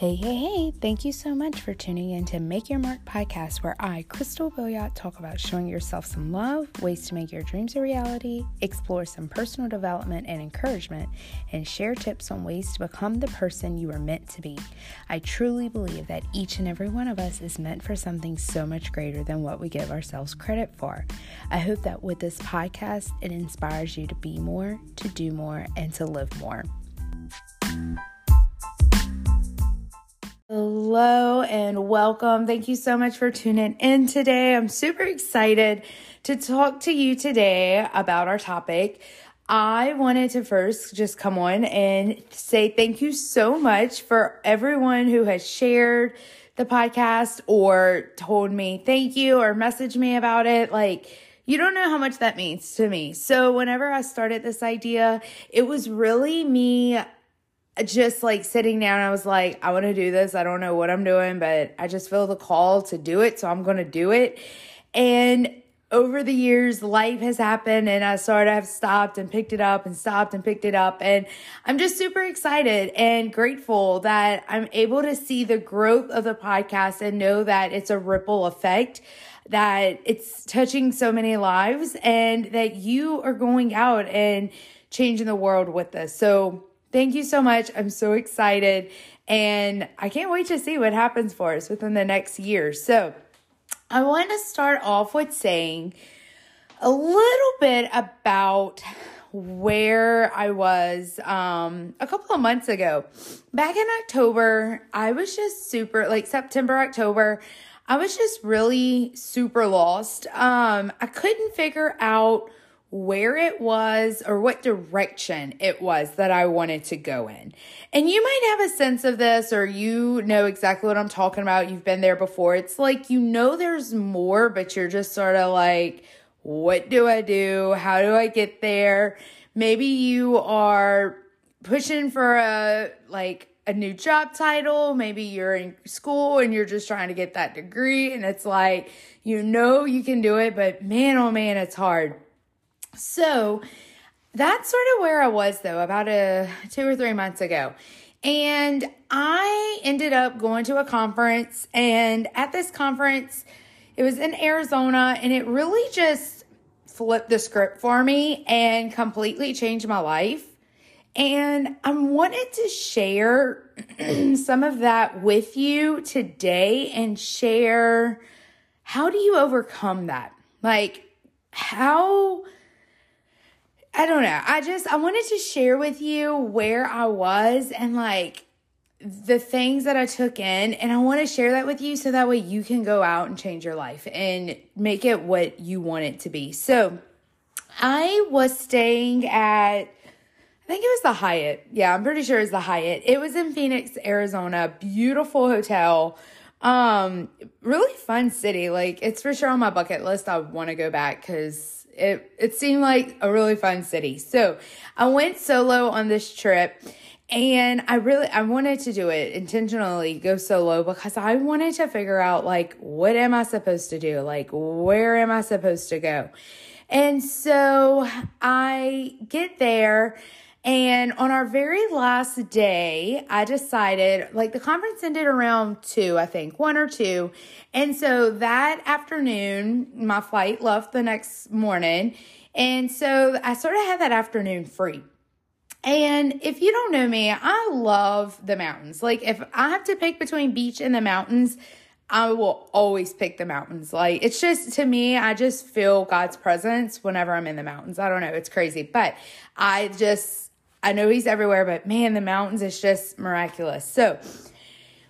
Hey, hey, hey, thank you so much for tuning in to Make Your Mark podcast, where I, Crystal Billiot, talk about showing yourself some love, ways to make your dreams a reality, explore some personal development and encouragement, and share tips on ways to become the person you are meant to be. I truly believe that each and every one of us is meant for something so much greater than what we give ourselves credit for. I hope that with this podcast, it inspires you to be more, to do more, and to live more. Hello and welcome. Thank you so much for tuning in today. I'm super excited to talk to you today about our topic. I wanted to first just come on and say thank you so much for everyone who has shared the podcast or told me thank you or messaged me about it. Like, you don't know how much that means to me. So, whenever I started this idea, it was really me just like sitting down, I was like, I want to do this. I don't know what I'm doing, but I just feel the call to do it. So I'm going to do it. And over the years, life has happened and I sort of stopped and picked it up and stopped and picked it up. And I'm just super excited and grateful that I'm able to see the growth of the podcast and know that it's a ripple effect, that it's touching so many lives and that you are going out and changing the world with this. So Thank you so much. I'm so excited and I can't wait to see what happens for us within the next year. So, I want to start off with saying a little bit about where I was um, a couple of months ago. Back in October, I was just super, like September, October, I was just really super lost. Um, I couldn't figure out where it was or what direction it was that I wanted to go in. And you might have a sense of this or you know exactly what I'm talking about. You've been there before. It's like you know there's more, but you're just sort of like, what do I do? How do I get there? Maybe you are pushing for a like a new job title. Maybe you're in school and you're just trying to get that degree and it's like you know you can do it, but man oh man, it's hard. So that's sort of where I was though, about a two or three months ago. And I ended up going to a conference, and at this conference, it was in Arizona, and it really just flipped the script for me and completely changed my life. And I wanted to share some of that with you today and share how do you overcome that? Like, how I don't know. I just I wanted to share with you where I was and like the things that I took in and I want to share that with you so that way you can go out and change your life and make it what you want it to be. So, I was staying at I think it was the Hyatt. Yeah, I'm pretty sure it was the Hyatt. It was in Phoenix, Arizona. Beautiful hotel. Um really fun city. Like it's for sure on my bucket list. I want to go back cuz it it seemed like a really fun city. So I went solo on this trip and I really I wanted to do it intentionally go solo because I wanted to figure out like what am I supposed to do? Like where am I supposed to go? And so I get there and on our very last day, I decided, like, the conference ended around two, I think, one or two. And so that afternoon, my flight left the next morning. And so I sort of had that afternoon free. And if you don't know me, I love the mountains. Like, if I have to pick between beach and the mountains, I will always pick the mountains. Like, it's just to me, I just feel God's presence whenever I'm in the mountains. I don't know, it's crazy, but I just I know he's everywhere, but man, the mountains is just miraculous. So,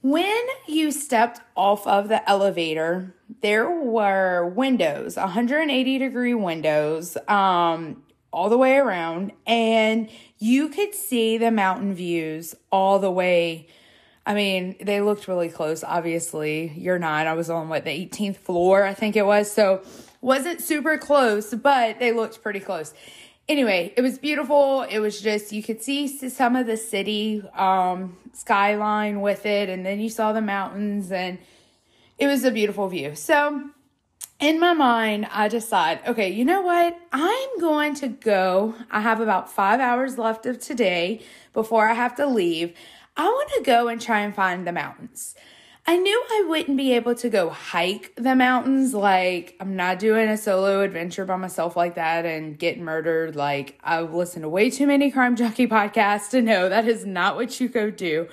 when you stepped off of the elevator, there were windows, 180 degree windows, um, all the way around, and you could see the mountain views all the way. I mean, they looked really close. Obviously, you're not. I was on what the 18th floor, I think it was. So, wasn't super close, but they looked pretty close anyway, it was beautiful. It was just you could see some of the city um, skyline with it, and then you saw the mountains, and it was a beautiful view. So, in my mind, I decide, okay, you know what? I'm going to go. I have about five hours left of today before I have to leave. I want to go and try and find the mountains. I knew I wouldn't be able to go hike the mountains. Like, I'm not doing a solo adventure by myself like that and get murdered. Like, I've listened to way too many crime junkie podcasts to know that is not what you go do.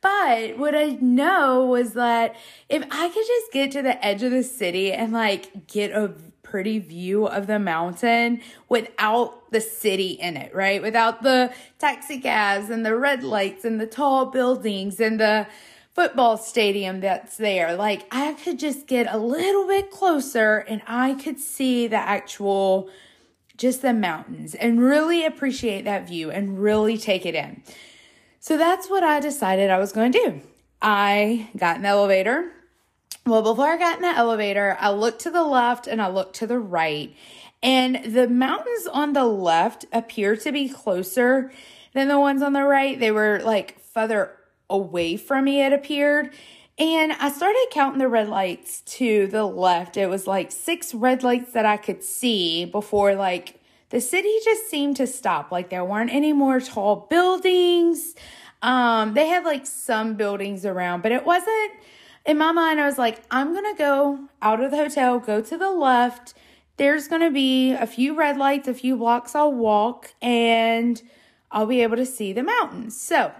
But what I know was that if I could just get to the edge of the city and like get a pretty view of the mountain without the city in it, right? Without the taxi cabs and the red lights and the tall buildings and the football stadium that's there. Like I could just get a little bit closer and I could see the actual just the mountains and really appreciate that view and really take it in. So that's what I decided I was going to do. I got an elevator. Well, before I got in the elevator, I looked to the left and I looked to the right. And the mountains on the left appear to be closer than the ones on the right. They were like further away from me, it appeared. And I started counting the red lights to the left. It was like six red lights that I could see before, like, the city just seemed to stop. Like, there weren't any more tall buildings. Um, they had like some buildings around, but it wasn't in my mind. I was like, I'm gonna go out of the hotel, go to the left. There's gonna be a few red lights, a few blocks I'll walk, and I'll be able to see the mountains. So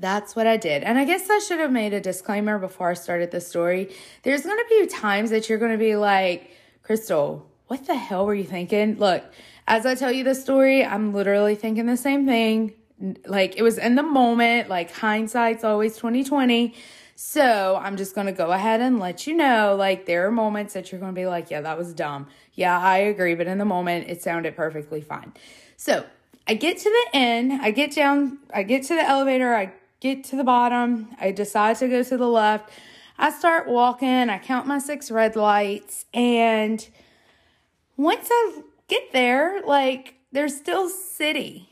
that's what I did. And I guess I should have made a disclaimer before I started the story. There's going to be times that you're going to be like, Crystal, what the hell were you thinking? Look, as I tell you the story, I'm literally thinking the same thing. Like it was in the moment, like hindsight's always 2020. So I'm just going to go ahead and let you know like there are moments that you're going to be like, yeah, that was dumb. Yeah, I agree. But in the moment, it sounded perfectly fine. So I get to the end, I get down, I get to the elevator, I get to the bottom. I decide to go to the left. I start walking. I count my six red lights. And once I get there, like, there's still city.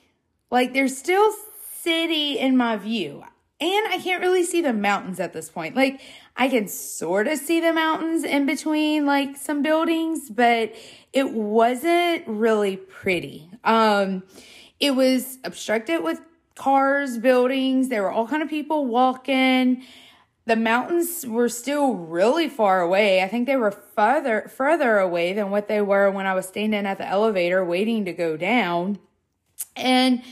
Like, there's still city in my view. And I can't really see the mountains at this point. Like, I can sort of see the mountains in between, like, some buildings, but it wasn't really pretty. Um, it was obstructed with cars, buildings. There were all kind of people walking. The mountains were still really far away. I think they were further further away than what they were when I was standing at the elevator waiting to go down. And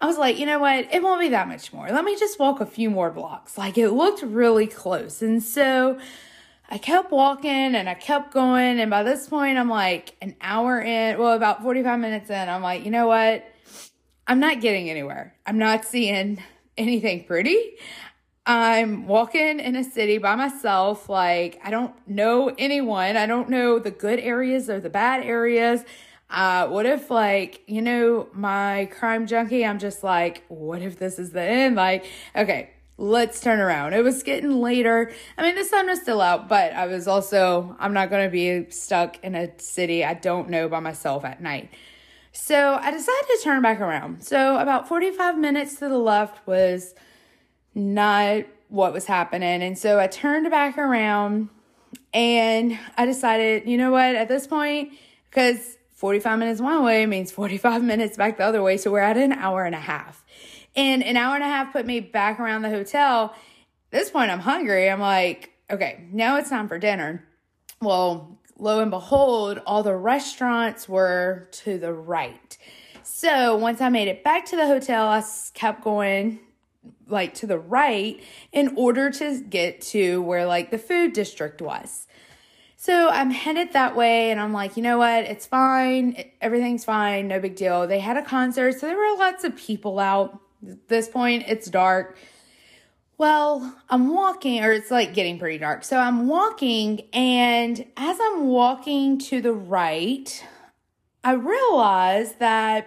I was like, you know what? It won't be that much more. Let me just walk a few more blocks. Like it looked really close. And so I kept walking and I kept going. And by this point, I'm like an hour in, well, about 45 minutes in, I'm like, you know what? I'm not getting anywhere. I'm not seeing anything pretty. I'm walking in a city by myself. Like, I don't know anyone. I don't know the good areas or the bad areas. Uh, what if, like, you know, my crime junkie, I'm just like, what if this is the end? Like, okay, let's turn around. It was getting later. I mean, the sun was still out, but I was also, I'm not going to be stuck in a city I don't know by myself at night. So I decided to turn back around. So about 45 minutes to the left was not what was happening. And so I turned back around and I decided, you know what, at this point, because 45 minutes one way means 45 minutes back the other way. So we're at an hour and a half. And an hour and a half put me back around the hotel. At this point, I'm hungry. I'm like, okay, now it's time for dinner. Well, lo and behold, all the restaurants were to the right. So once I made it back to the hotel, I kept going like to the right in order to get to where like the food district was. So I'm headed that way and I'm like, you know what? It's fine. Everything's fine. No big deal. They had a concert, so there were lots of people out. At this point, it's dark. Well, I'm walking, or it's like getting pretty dark. So I'm walking, and as I'm walking to the right, I realize that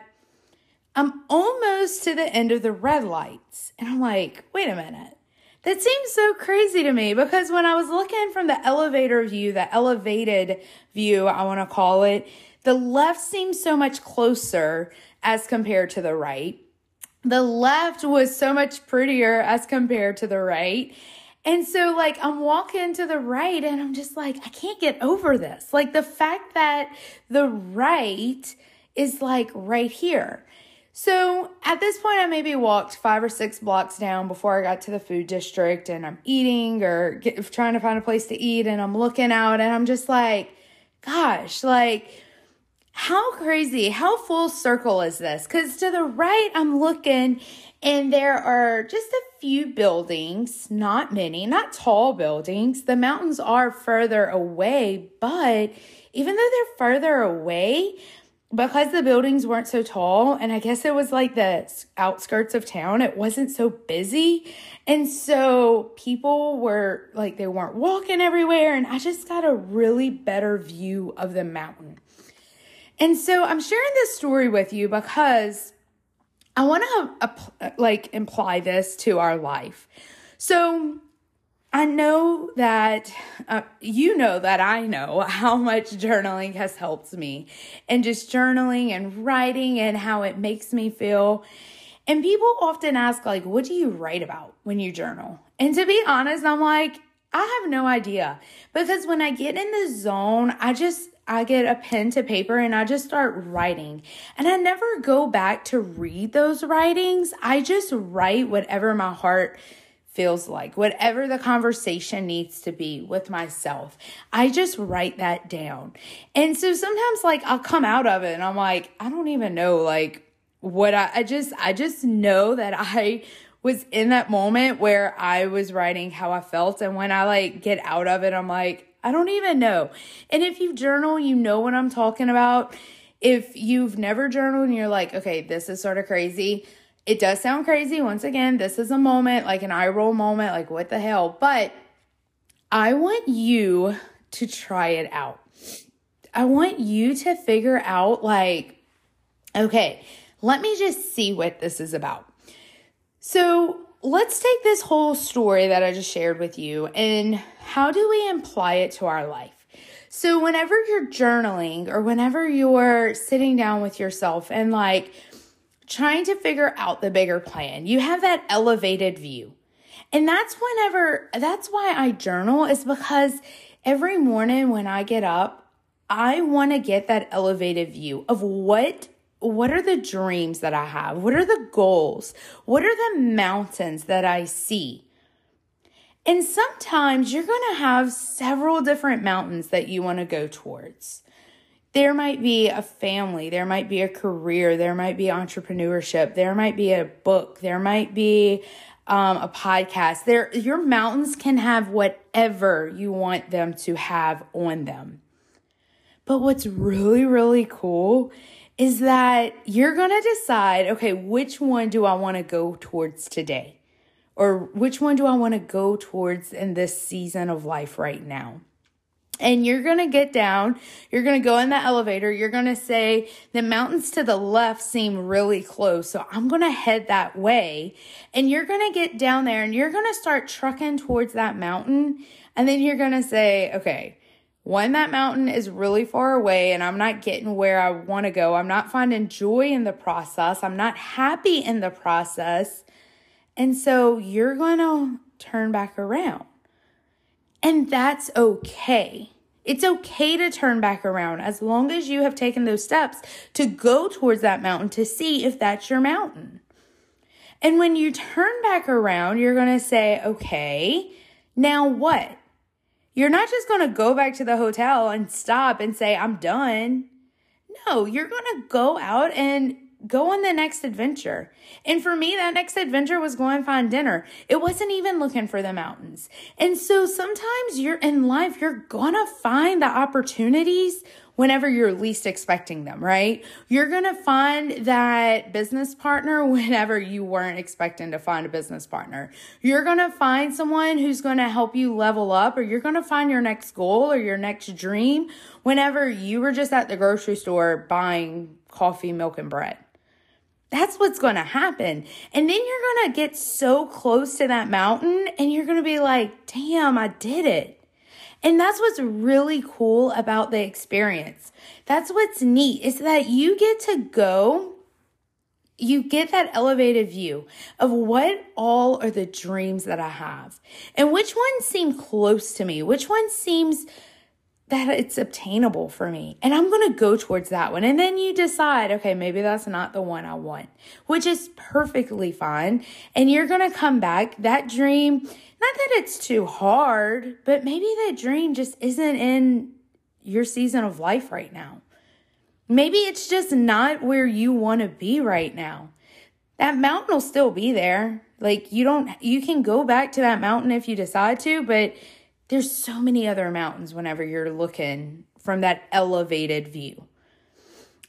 I'm almost to the end of the red lights. And I'm like, wait a minute. That seems so crazy to me because when I was looking from the elevator view, the elevated view, I want to call it, the left seems so much closer as compared to the right the left was so much prettier as compared to the right. And so, like, I'm walking to the right and I'm just like, I can't get over this. Like, the fact that the right is like right here. So at this point, I maybe walked five or six blocks down before I got to the food district, and I'm eating or get, trying to find a place to eat, and I'm looking out, and I'm just like, gosh, like, how crazy, how full circle is this? Because to the right, I'm looking, and there are just a few buildings, not many, not tall buildings. The mountains are further away, but even though they're further away, because the buildings weren't so tall, and I guess it was like the outskirts of town, it wasn't so busy. And so people were like, they weren't walking everywhere. And I just got a really better view of the mountain. And so I'm sharing this story with you because I want to like imply this to our life. So I know that uh, you know that I know how much journaling has helped me and just journaling and writing and how it makes me feel. And people often ask, like, what do you write about when you journal? And to be honest, I'm like, I have no idea because when I get in the zone, I just I get a pen to paper and I just start writing. And I never go back to read those writings. I just write whatever my heart feels like, whatever the conversation needs to be with myself. I just write that down. And so sometimes like I'll come out of it and I'm like, I don't even know like what I, I just, I just know that I was in that moment where I was writing how I felt. And when I like get out of it, I'm like, I don't even know. And if you journal, you know what I'm talking about. If you've never journaled and you're like, okay, this is sort of crazy, it does sound crazy. Once again, this is a moment, like an eye roll moment, like what the hell? But I want you to try it out. I want you to figure out, like, okay, let me just see what this is about. So let's take this whole story that I just shared with you and how do we apply it to our life? So, whenever you're journaling or whenever you're sitting down with yourself and like, trying to figure out the bigger plan. You have that elevated view. And that's whenever, that's why I journal, is because every morning when I get up, I want to get that elevated view of what what are the dreams that I have? What are the goals? What are the mountains that I see? And sometimes you're going to have several different mountains that you want to go towards there might be a family, there might be a career, there might be entrepreneurship, there might be a book, there might be um, a podcast. There, your mountains can have whatever you want them to have on them. But what's really, really cool is that you're going to decide okay, which one do I want to go towards today? Or which one do I want to go towards in this season of life right now? and you're going to get down. You're going to go in the elevator. You're going to say, the mountains to the left seem really close. So I'm going to head that way. And you're going to get down there and you're going to start trucking towards that mountain. And then you're going to say, okay, one, that mountain is really far away and I'm not getting where I want to go. I'm not finding joy in the process. I'm not happy in the process. And so you're going to turn back around. And that's okay. It's okay to turn back around as long as you have taken those steps to go towards that mountain to see if that's your mountain. And when you turn back around, you're going to say, okay, now what? You're not just going to go back to the hotel and stop and say, I'm done. No, you're going to go out and go on the next adventure. And for me, that next adventure was going to find dinner. It wasn't even looking for the mountains. And so sometimes you're in life, you're going to find the opportunities whenever you're least expecting them, right? You're going to find that business partner whenever you weren't expecting to find a business partner. You're going to find someone who's going to help you level up, or you're going to find your next goal or your next dream whenever you were just at the grocery store buying coffee, milk, and bread. That's what's going to happen. And then you're going to get so close to that mountain and you're going to be like, damn, I did it. And that's what's really cool about the experience. That's what's neat is that you get to go, you get that elevated view of what all are the dreams that I have and which ones seem close to me, which one seems that it's obtainable for me. And I'm going to go towards that one. And then you decide, okay, maybe that's not the one I want, which is perfectly fine. And you're going to come back. That dream, not that it's too hard, but maybe that dream just isn't in your season of life right now. Maybe it's just not where you want to be right now. That mountain will still be there. Like you don't, you can go back to that mountain if you decide to, but there's so many other mountains whenever you're looking from that elevated view.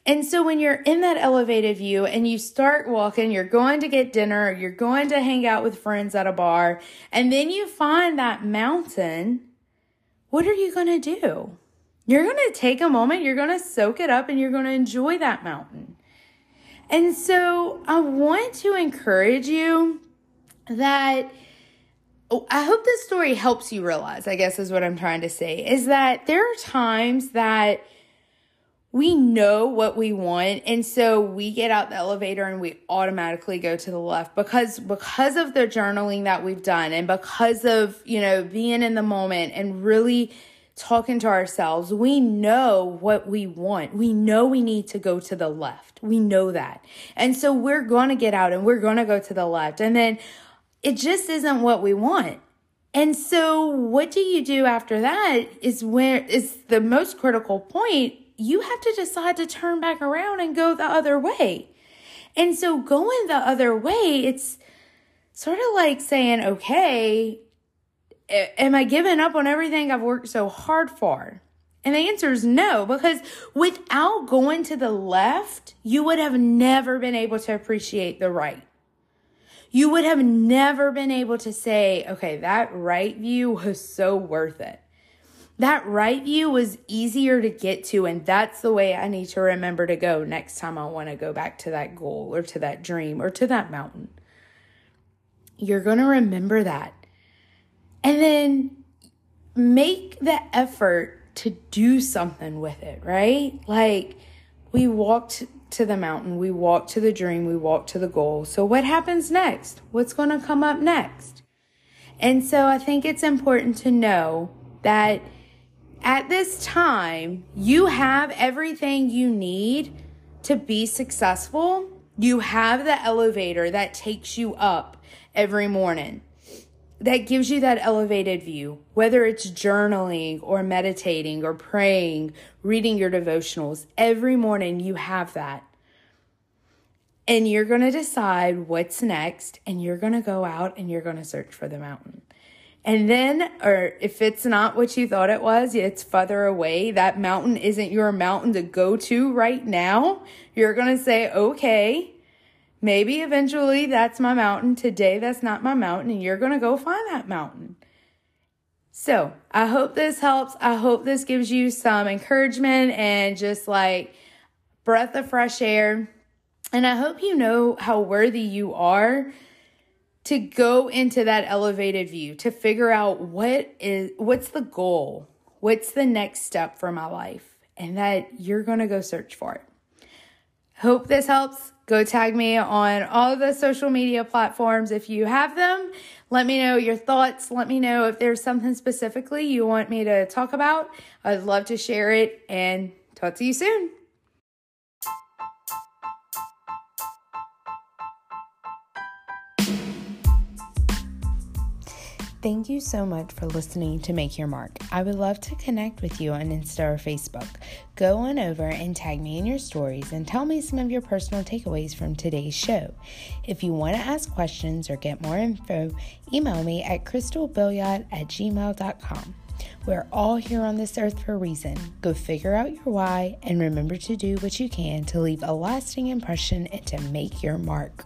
And so when you're in that elevated view and you start walking, you're going to get dinner, you're going to hang out with friends at a bar, and then you find that mountain, what are you going to do? You're going to take a moment, you're going to soak it up, and you're going to enjoy that mountain. And so I want to encourage you that Oh, I hope this story helps you realize, I guess is what I'm trying to say, is that there are times that we know what we want and so we get out the elevator and we automatically go to the left because because of the journaling that we've done and because of, you know, being in the moment and really talking to ourselves, we know what we want. We know we need to go to the left. We know that. And so we're going to get out and we're going to go to the left. And then it just isn't what we want. And so what do you do after that is where is the most critical point. You have to decide to turn back around and go the other way. And so going the other way, it's sort of like saying, okay, am I giving up on everything I've worked so hard for? And the answer is no, because without going to the left, you would have never been able to appreciate the right you would have never been able to say, okay, that right view was so worth it. That right view was easier to get to, and that's the way I need to remember to go next time I want to go back to that goal or to that dream or to that mountain. You're going to remember that. And then make the effort to do something with it, right? Like we walked to the mountain, we walk to the dream, we walk to the goal. So, what happens next? What's going to come up next? And so, I think it's important to know that at this time, you have everything you need to be successful. You have the elevator that takes you up every morning that gives you that elevated view, whether it's journaling or meditating or praying, reading your devotionals, every morning you have that. And you're going to decide what's next, and you're going to go out and you're going to search for the mountain. And then, or if it's not what you thought it was, it's further away, that mountain isn't your mountain to go to right now, you're going to say, okay, Maybe eventually that's my mountain. Today that's not my mountain, and you're going to go find that mountain. So I hope this helps. I hope this gives you some encouragement and just like breath of fresh air. And I hope you know how worthy you are to go into that elevated view, to figure out what is what's the goal? What's the next step for my life? And that you're going to go search for it. Hope this helps. Go tag me on all the social media platforms if you have them. Let me know your thoughts. Let me know if there's something specifically you want me to talk about. I'd love to share it and talk to you soon. Thank you so much for listening to Make Your Mark. I would love to connect with you on Insta or Facebook. Go on over and tag me in your stories and tell me some of your personal takeaways from today's show. If you want to ask questions or get more info, email me at crystalbilliot at gmail.com. We're all here on this earth for a reason. Go figure out your why and remember to do what you can to leave a lasting impression and to make your mark.